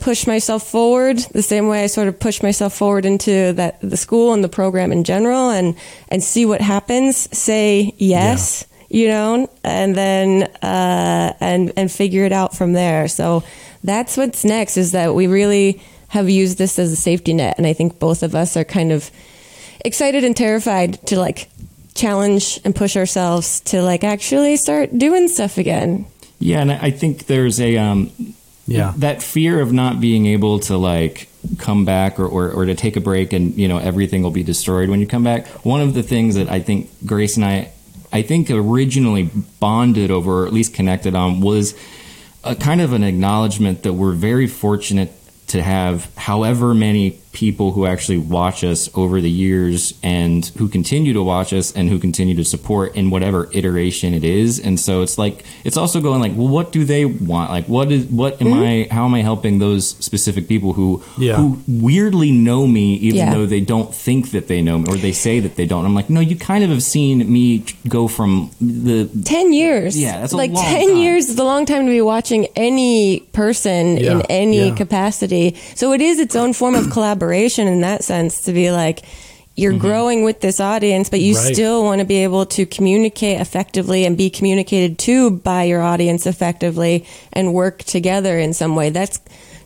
push myself forward the same way I sort of push myself forward into that the school and the program in general and and see what happens. Say yes, you know, and then uh, and and figure it out from there. So that's what's next. Is that we really have used this as a safety net, and I think both of us are kind of excited and terrified to like challenge and push ourselves to like actually start doing stuff again.
Yeah, and I I think there's a um,
Yeah.
that fear of not being able to like come back or, or, or to take a break and you know everything will be destroyed when you come back one of the things that i think grace and i i think originally bonded over or at least connected on was a kind of an acknowledgement that we're very fortunate to have however many people who actually watch us over the years and who continue to watch us and who continue to support in whatever iteration it is and so it's like it's also going like well what do they want like what is what am mm-hmm. i how am i helping those specific people who
Yeah.
who weirdly know me even
Yeah.
though they don't think that they know me or they say that they don't i'm like no you kind of have seen me go from the
10 years.
Yeah, that's a
like 10
time.
years is a long time to be watching any person
Yeah,
in any capacity. So it is its own form of collaboration in that sense to be like, you're growing with this audience, but you
Mm-hmm. Right.
still want to be able to communicate effectively and be communicated to by your audience effectively and work together in some way. That's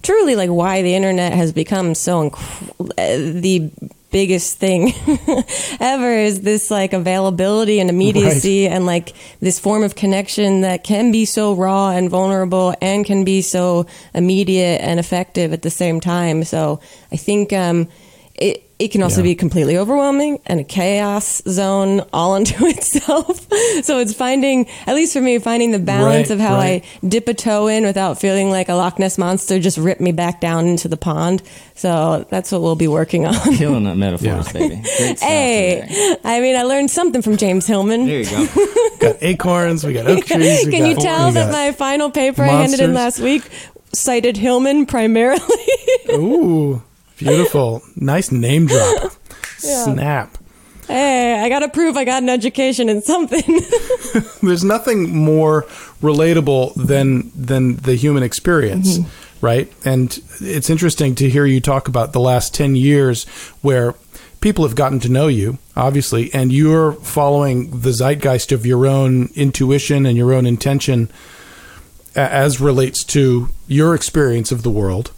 truly like why the internet has become so inc- uh, the biggest thing ever is this like availability and immediacy and like this form of connection that can be so raw and vulnerable and can be so immediate and effective at the same time. So I think um, it it can also
Yeah.
be completely overwhelming and a chaos zone all unto itself. so it's finding, at least for me, finding the balance
Right,
of how
right.
I dip a toe in without feeling like a Loch Ness monster just ripped me back down into the pond. So that's what we'll be working on.
killing that metaphors
Yeah.
baby Great
Hey,
today.
I mean, I learned something from James Hillman.
there you go
got acorns. We got oak trees. We
Can you tell that my final paper I handed in last week cited Hillman primarily?
Ooh, beautiful. Nice name drop. Snap.
hey, I got to prove I got an education in something.
There's nothing more relatable than than the human experience,
Mm-hmm.
right? And it's interesting to hear you talk about the last 10 years where people have gotten to know you, obviously, and you're following the zeitgeist of your own intuition and your own intention as relates to your experience of the world.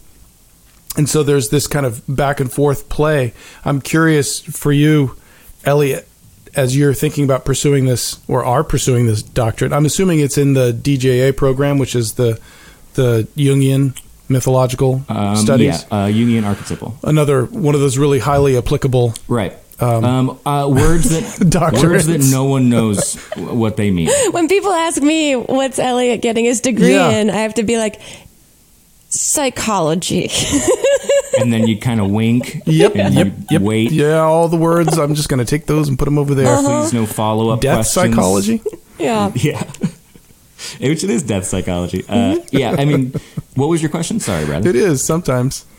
And so there's this kind of back and forth play. I'm curious for you, Elliott, as you're thinking about pursuing this or are pursuing this doctorate. I'm assuming it's in the DJA program, which is the the Jungian mythological
um,
studies.
yeah uh, Jungian archetypal
Another one of those really highly applicable.
Right. Um, uh, words that
Doctorates.
words that no one knows what they mean.
when people ask me what's Elliott getting his degree
Yeah.
in, I have to be like, psychology.
And then you kind of wink.
Yep,
And
yep,
you
yep.
Wait.
Yeah, all the words. I'm just going to take those and put them over there.
Please no follow up.
Death psychology.
yeah.
Yeah. Which it is death psychology. Uh, yeah. I mean, what was your question? Sorry, Brad.
It is sometimes.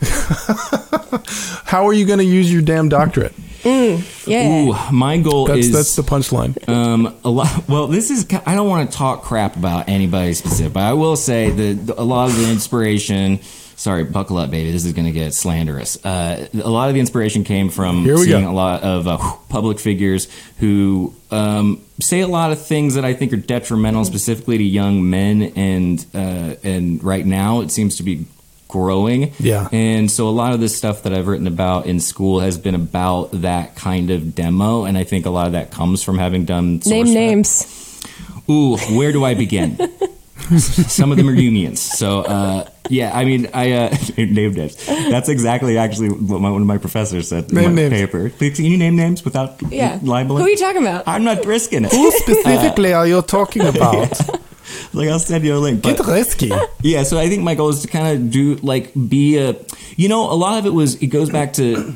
How are you going to use your damn doctorate?
Yeah.
Ooh, my goal
That's
is
that's the punchline.
um, a lot. Well, this is. I don't want to talk crap about anybody specific, but I will say that a lot of the inspiration. Sorry, buckle up, baby. This is going to get slanderous. Uh, a lot of the inspiration came from
Here we
seeing
go.
a lot of uh, public figures who um, say a lot of things that I think are detrimental, specifically to young men. And uh, and right now, it seems to be growing.
Yeah.
And so a lot of this stuff that I've written about in school has been about that kind of demo, and I think a lot of that comes from having done
Name names.
Ooh, where do I begin? Some of them are unions. So uh, yeah, I mean, I uh, name names. That's exactly actually what my, one of my professors said
Name
in my
names.
paper. Please, Can you name names without
Yeah.
libeling?
Who are you talking about?
I'm not risking it.
Who specifically are you talking about?
like I'll send you a link.
Get risky.
Yeah, so I think my goal is to kind of do like be a, you know, a lot of it was it goes back to,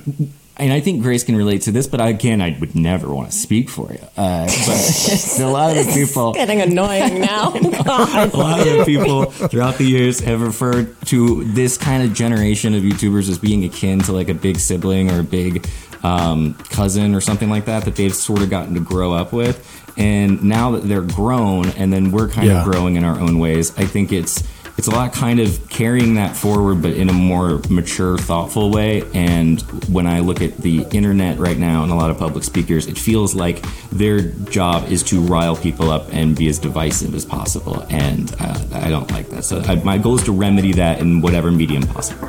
and I think Grace can relate to this, but again, I would never want to speak for you. Uh, but a lot of the people,
Getting annoying now.
A lot of the people throughout the years have referred to this kind of generation of YouTubers as being akin to like a big sibling or a big um, cousin or something like that that they've sort of gotten to grow up with. And now that they're grown, and then we're kind
Yeah.
of growing in our own ways, I think it's it's a lot kind of carrying that forward, but in a more mature, thoughtful way. And when I look at the internet right now and a lot of public speakers, it feels like their job is to rile people up and be as divisive as possible. And uh, I don't like that. So I, my goal is to remedy that in whatever medium possible.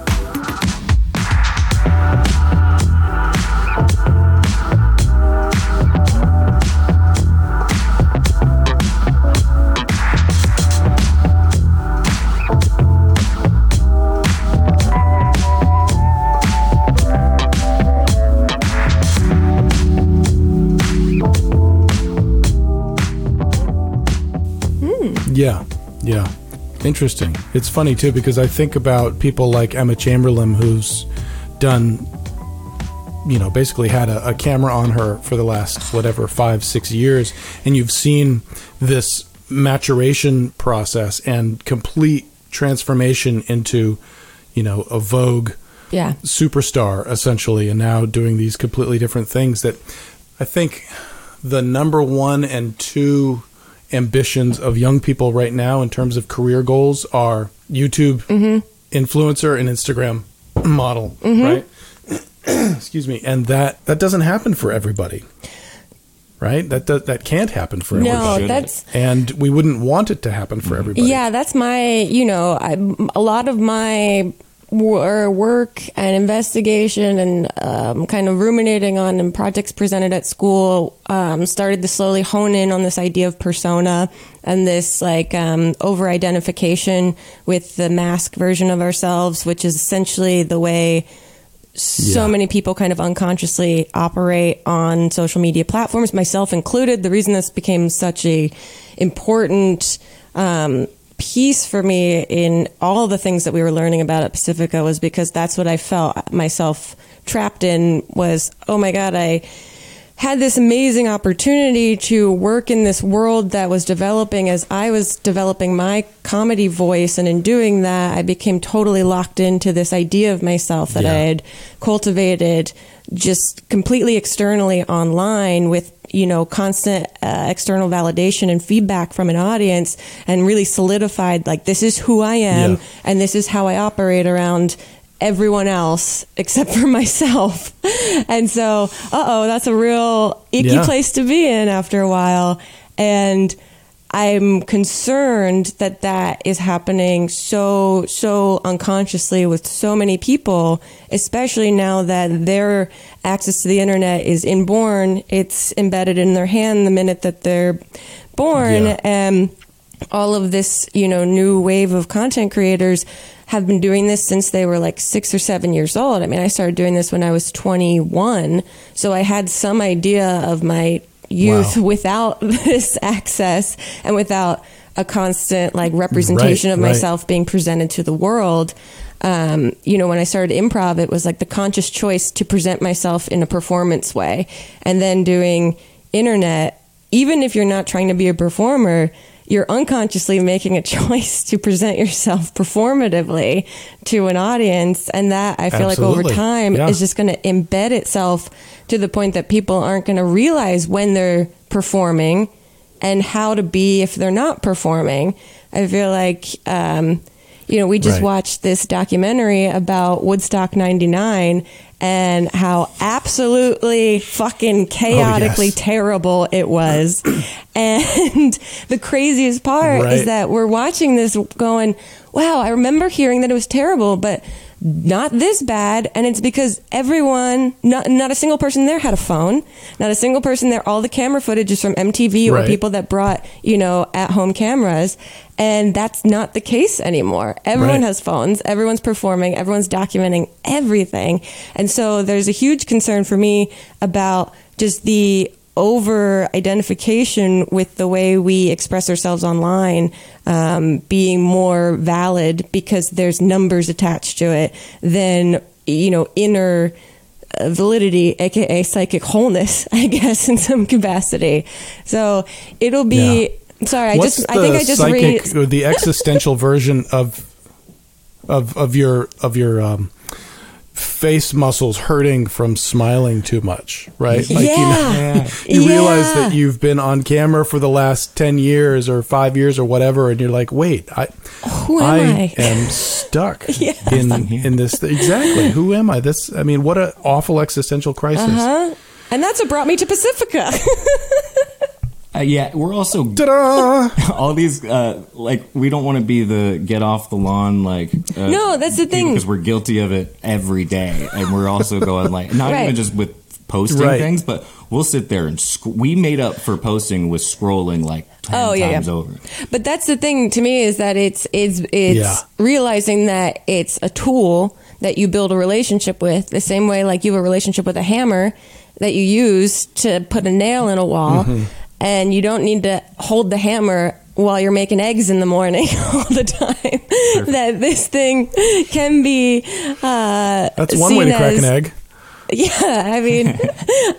Yeah, yeah. Interesting. It's funny too because I think about people like Emma Chamberlain, who's done, you know, basically had a, a camera on her for the last whatever five, six years, and you've seen this maturation process and complete transformation into, you know, a Vogue
Yeah.
superstar essentially and now doing these completely different things that I think the number one and two ambitions of young people right now in terms of career goals are YouTube mm-hmm. influencer and Instagram model, mm-hmm. right? Excuse me. And that that doesn't happen for everybody. Right? That that, that can't happen for
No,
everybody.
that's
And we wouldn't want it to happen for mm-hmm. everybody.
Yeah, that's my, you know, I, a lot of my work and investigation and um, kind of ruminating on and projects presented at school um, started to slowly hone in on this idea of persona and this like um, over identification with the mask version of ourselves, which is essentially the way so
Yeah.
many people kind of unconsciously operate on social media platforms, myself included. The reason this became such a important um, piece for me in all the things that we were learning about at Pacifica was because that's what I felt myself trapped in was, oh my God, I had this amazing opportunity to work in this world that was developing as I was developing my comedy voice. And in doing that, I became totally locked into this idea of myself that
Yeah.
I had cultivated just completely externally online with you know constant uh, external validation and feedback from an audience and really solidified like this is who I am
Yeah.
and this is how I operate around everyone else except for myself. And so, uh oh, that's a real icky
Yeah.
place to be in after a while. And I'm concerned that that is happening so, so unconsciously with so many people, especially now that their access to the internet is inborn. It's embedded in their hand the minute that they're born.
Yeah.
And all of this, you know, new wave of content creators have been doing this since they were like six or seven years old. I mean, I started doing this when I was 21. So I had some idea of my youth
Wow.
without this access and without a constant like representation
Right,
of
right.
myself being presented to the world. Um, you know, when I started improv, it was like the conscious choice to present myself in a performance way. And then doing internet, even if you're not trying to be a performer, you're unconsciously making a choice to present yourself performatively to an audience. And that I feel like over time
Yeah.
is just going to embed itself to the point that people aren't going to realize when they're performing and how to be if they're not performing. I feel like, um, you know, we just
Right.
watched this documentary about Woodstock 99 and how absolutely fucking oh, chaotically
yes.
terrible it was. and the craziest part
Right.
is that we're watching this going, wow, I remember hearing that it was terrible, but not this bad. And it's because everyone, not, not a single person there had a phone, not a single person there. All the camera footage is from MTV or
Right.
people that brought, you know, at home cameras. And that's not the case anymore. Everyone
Right.
has phones, everyone's performing, everyone's documenting everything. And so there's a huge concern for me about just the over identification with the way we express ourselves online um, being more valid because there's numbers attached to it than you know inner uh, validity aka psychic wholeness i guess in some capacity. So it'll be sorry i
What's
just i think i just read
the existential version of of of your of your um, face muscles hurting from smiling too much, right?
Yeah.
you, know, you realize that you've been on camera for the last ten years or five years or whatever, and you're like, wait, I
Who am I?
am stuck in in this exactly. Who am I? This I mean, what an awful existential crisis.
huh and that's what brought me to pacifica
Uh, yeah, we're also
Ta-da!
all these uh, like we don't want to be the get off the lawn like uh,
No, that's the thing.
because we're guilty of it every day, and we're also going like not
Right.
even just with posting
Right.
things, but we'll sit there and sc- we made up for posting with scrolling like ten
Oh, yeah,
times
yeah.
over.
But that's the thing to me is that it's it's it's
Yeah.
realizing that it's a tool that you build a relationship with the same way like you have a relationship with a hammer that you use to put a nail in a wall
Mm-hmm.
And you don't need to hold the hammer while you're making eggs in the morning all the time that this thing can be uh
That's one way to crack an egg.
yeah, I mean,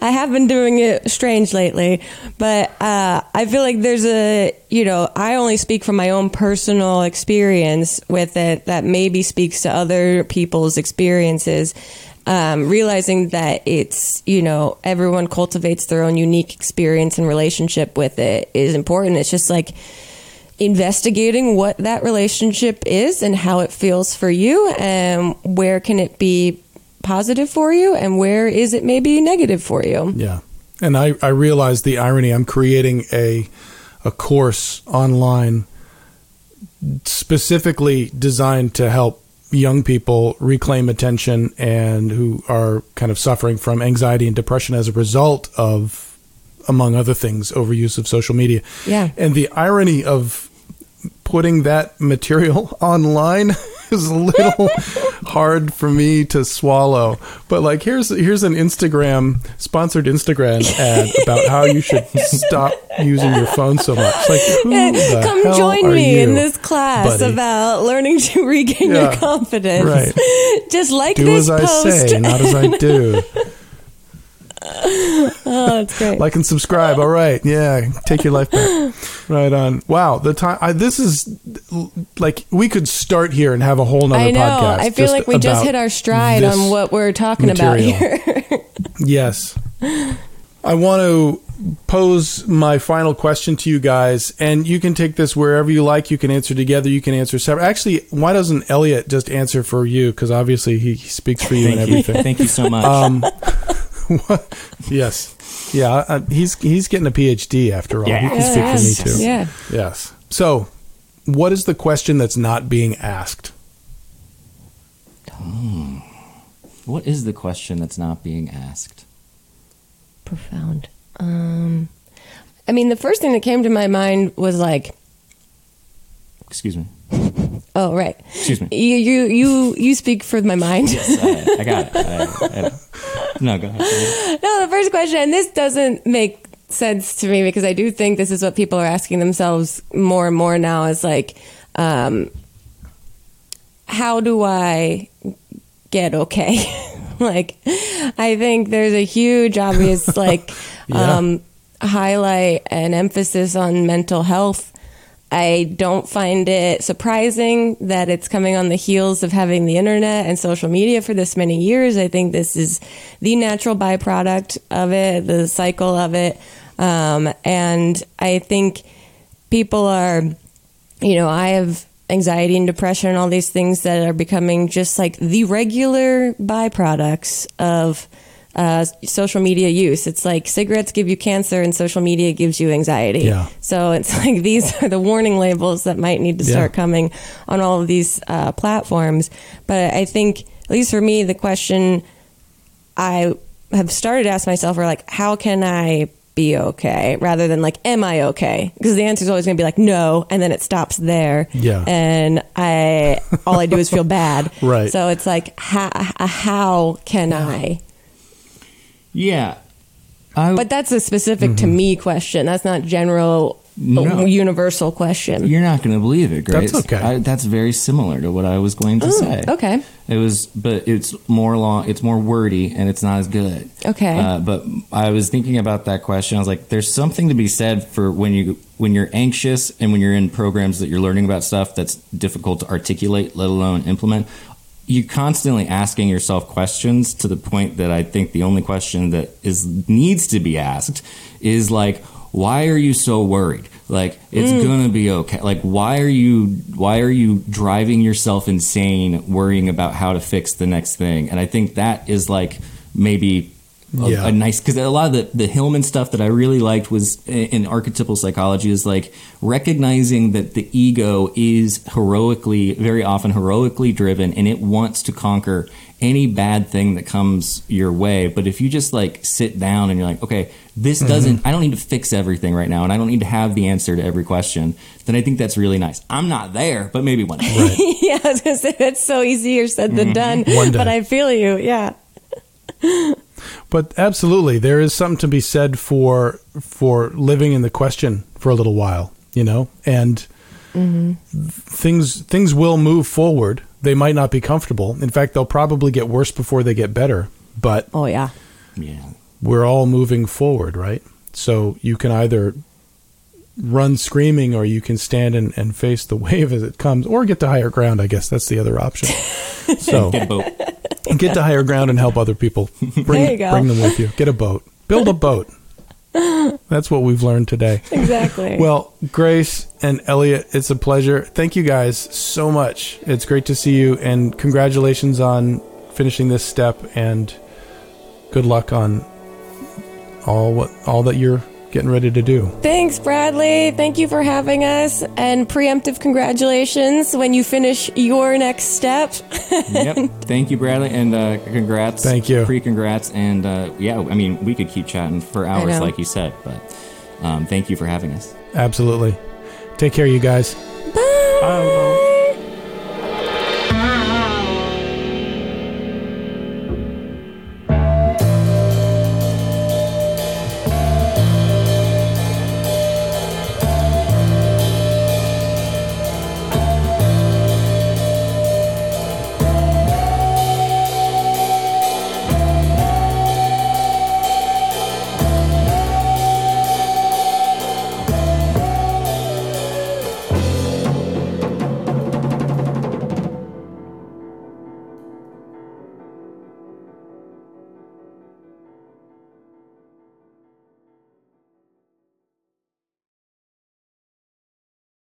I have been doing it strange lately, but uh, I feel like there's a, you know, I only speak from my own personal experience with it that maybe speaks to other people's experiences. Um, realizing that it's, you know, everyone cultivates their own unique experience and relationship with it is important. It's just like, investigating what that relationship is and how it feels for you and where can it be positive for you and where is it maybe negative for you
Yeah. And I, I realize the irony. I'm creating a a course online specifically designed to help young people reclaim attention and who are kind of suffering from anxiety and depression as a result of among other things overuse of social media.
Yeah.
And the irony of putting that material online is a little hard for me to swallow. But like here's here's an Instagram sponsored Instagram ad about how you should stop using your phone so much. Like eh, the
come join me in this class
buddy?
about learning to regain your confidence
Right.
just like
Do
this
as I
post
say, not as I do.
Oh that's great
Like and subscribe. All right. Yeah. Take your life back. Right on. Wow. The time. I, this is like we could start here and have a whole nother
I know.
podcast.
I feel like we just hit our stride on what we're talking
material.
about here.
Yes. I want to pose my final question to you guys, and you can take this wherever you like. You can answer together. You can answer separate. Actually, why doesn't Elliott just answer for you? Because obviously he, he speaks for you and
Thank you,
everything.
thank you so much.
Um, what? Yes. Yeah. Uh, he's he's getting a PhD after all. He can
Yeah.
speak for me too.
Yeah.
Yes. So, what is the question that's not being asked?
what is the question that's not being asked?
profound. Um, I mean, the first thing that came to my mind was like,
Excuse me.
oh, right.
Excuse me.
You you you you speak for my mind.
I, I got it. I, I, no, go ahead.
no, the first question, and this doesn't make sense to me because I do think this is what people are asking themselves more and more now is like, um, how do I get okay? like, I think there's a huge, obvious, like,
Yeah.
um, highlight and emphasis on mental health. I don't find it surprising that it's coming on the heels of having the internet and social media for this many years. I think this is the natural byproduct of it, the cycle of it. Um, and I think people are, you know, I have anxiety and depression and all these things that are becoming just like the regular byproducts of uh, social media use. It's like cigarettes give you cancer and social media gives you anxiety.
Yeah.
So it's like these are the warning labels that might need to
Yeah.
start coming on all of these uh, platforms. But I think, at least for me, the question I have started to ask myself are like, how can I be okay rather than like, am I okay? Because the answer is always going to be like, no, and then it stops there.
Yeah.
And I, all I do is feel bad.
Right.
So it's like, how, how can I?
Yeah. I,
But that's a specific to me question. That's not general,
No.
universal question.
You're not going to believe it, Grace.
That's okay.
I, that's very similar to what I was going to say.
okay.
It was, but it's more long. It's more wordy, and it's not as good.
Okay.
Uh, but I was thinking about that question. I was like, "There's something to be said for when you when you're anxious and when you're in programs that you're learning about stuff that's difficult to articulate, let alone implement." You're constantly asking yourself questions to the point that I think the only question that is needs to be asked is like, "Why are you so worried?" Like it's mm. gonna be okay. Like why are you why are you driving yourself insane worrying about how to fix the next thing? And I think that is like maybe a,
Yeah.
a nice because a lot of the, the Hillman stuff that I really liked was in, in archetypal psychology is like recognizing that the ego is heroically, very often heroically driven, and it wants to conquer any bad thing that comes your way. But if you just like sit down and you're like, okay, this mm-hmm. doesn't, I don't need to fix everything right now, and I don't need to have the answer to every question, then I think that's really nice. I'm not there, but maybe one day.
yeah, I was gonna say that's so easier said than mm-hmm. done.
One day.
But I feel you. Yeah.
But absolutely, there is something to be said for for living in the question for a little while, you know, and mm-hmm. things things will move forward. They might not be comfortable. In fact, they'll probably get worse before they get better. But
Oh yeah.
Yeah.
we're all moving forward, right? So you can either run screaming or you can stand and, and face the wave as it comes or get to higher ground, I guess that's the other option. So
Get a boat.
get to higher ground and help other people. Bring,
There you go.
bring them with you. Get a boat. Build a boat. That's what we've learned today.
Exactly.
Well, Grace and Elliott, it's a pleasure. Thank you guys so much. It's great to see you, and congratulations on finishing this step. And good luck on all what all that you're getting ready to do.
Thanks, Bradley. Thank you for having us. And preemptive congratulations when you finish your next step.
yep. Thank you, Bradley, and uh, congrats.
Thank you.
Pre congrats, and uh, yeah, I mean, we could keep chatting for hours, like you said, but um, thank you for having us.
Absolutely. Take care, you guys.
Bye.
Bye.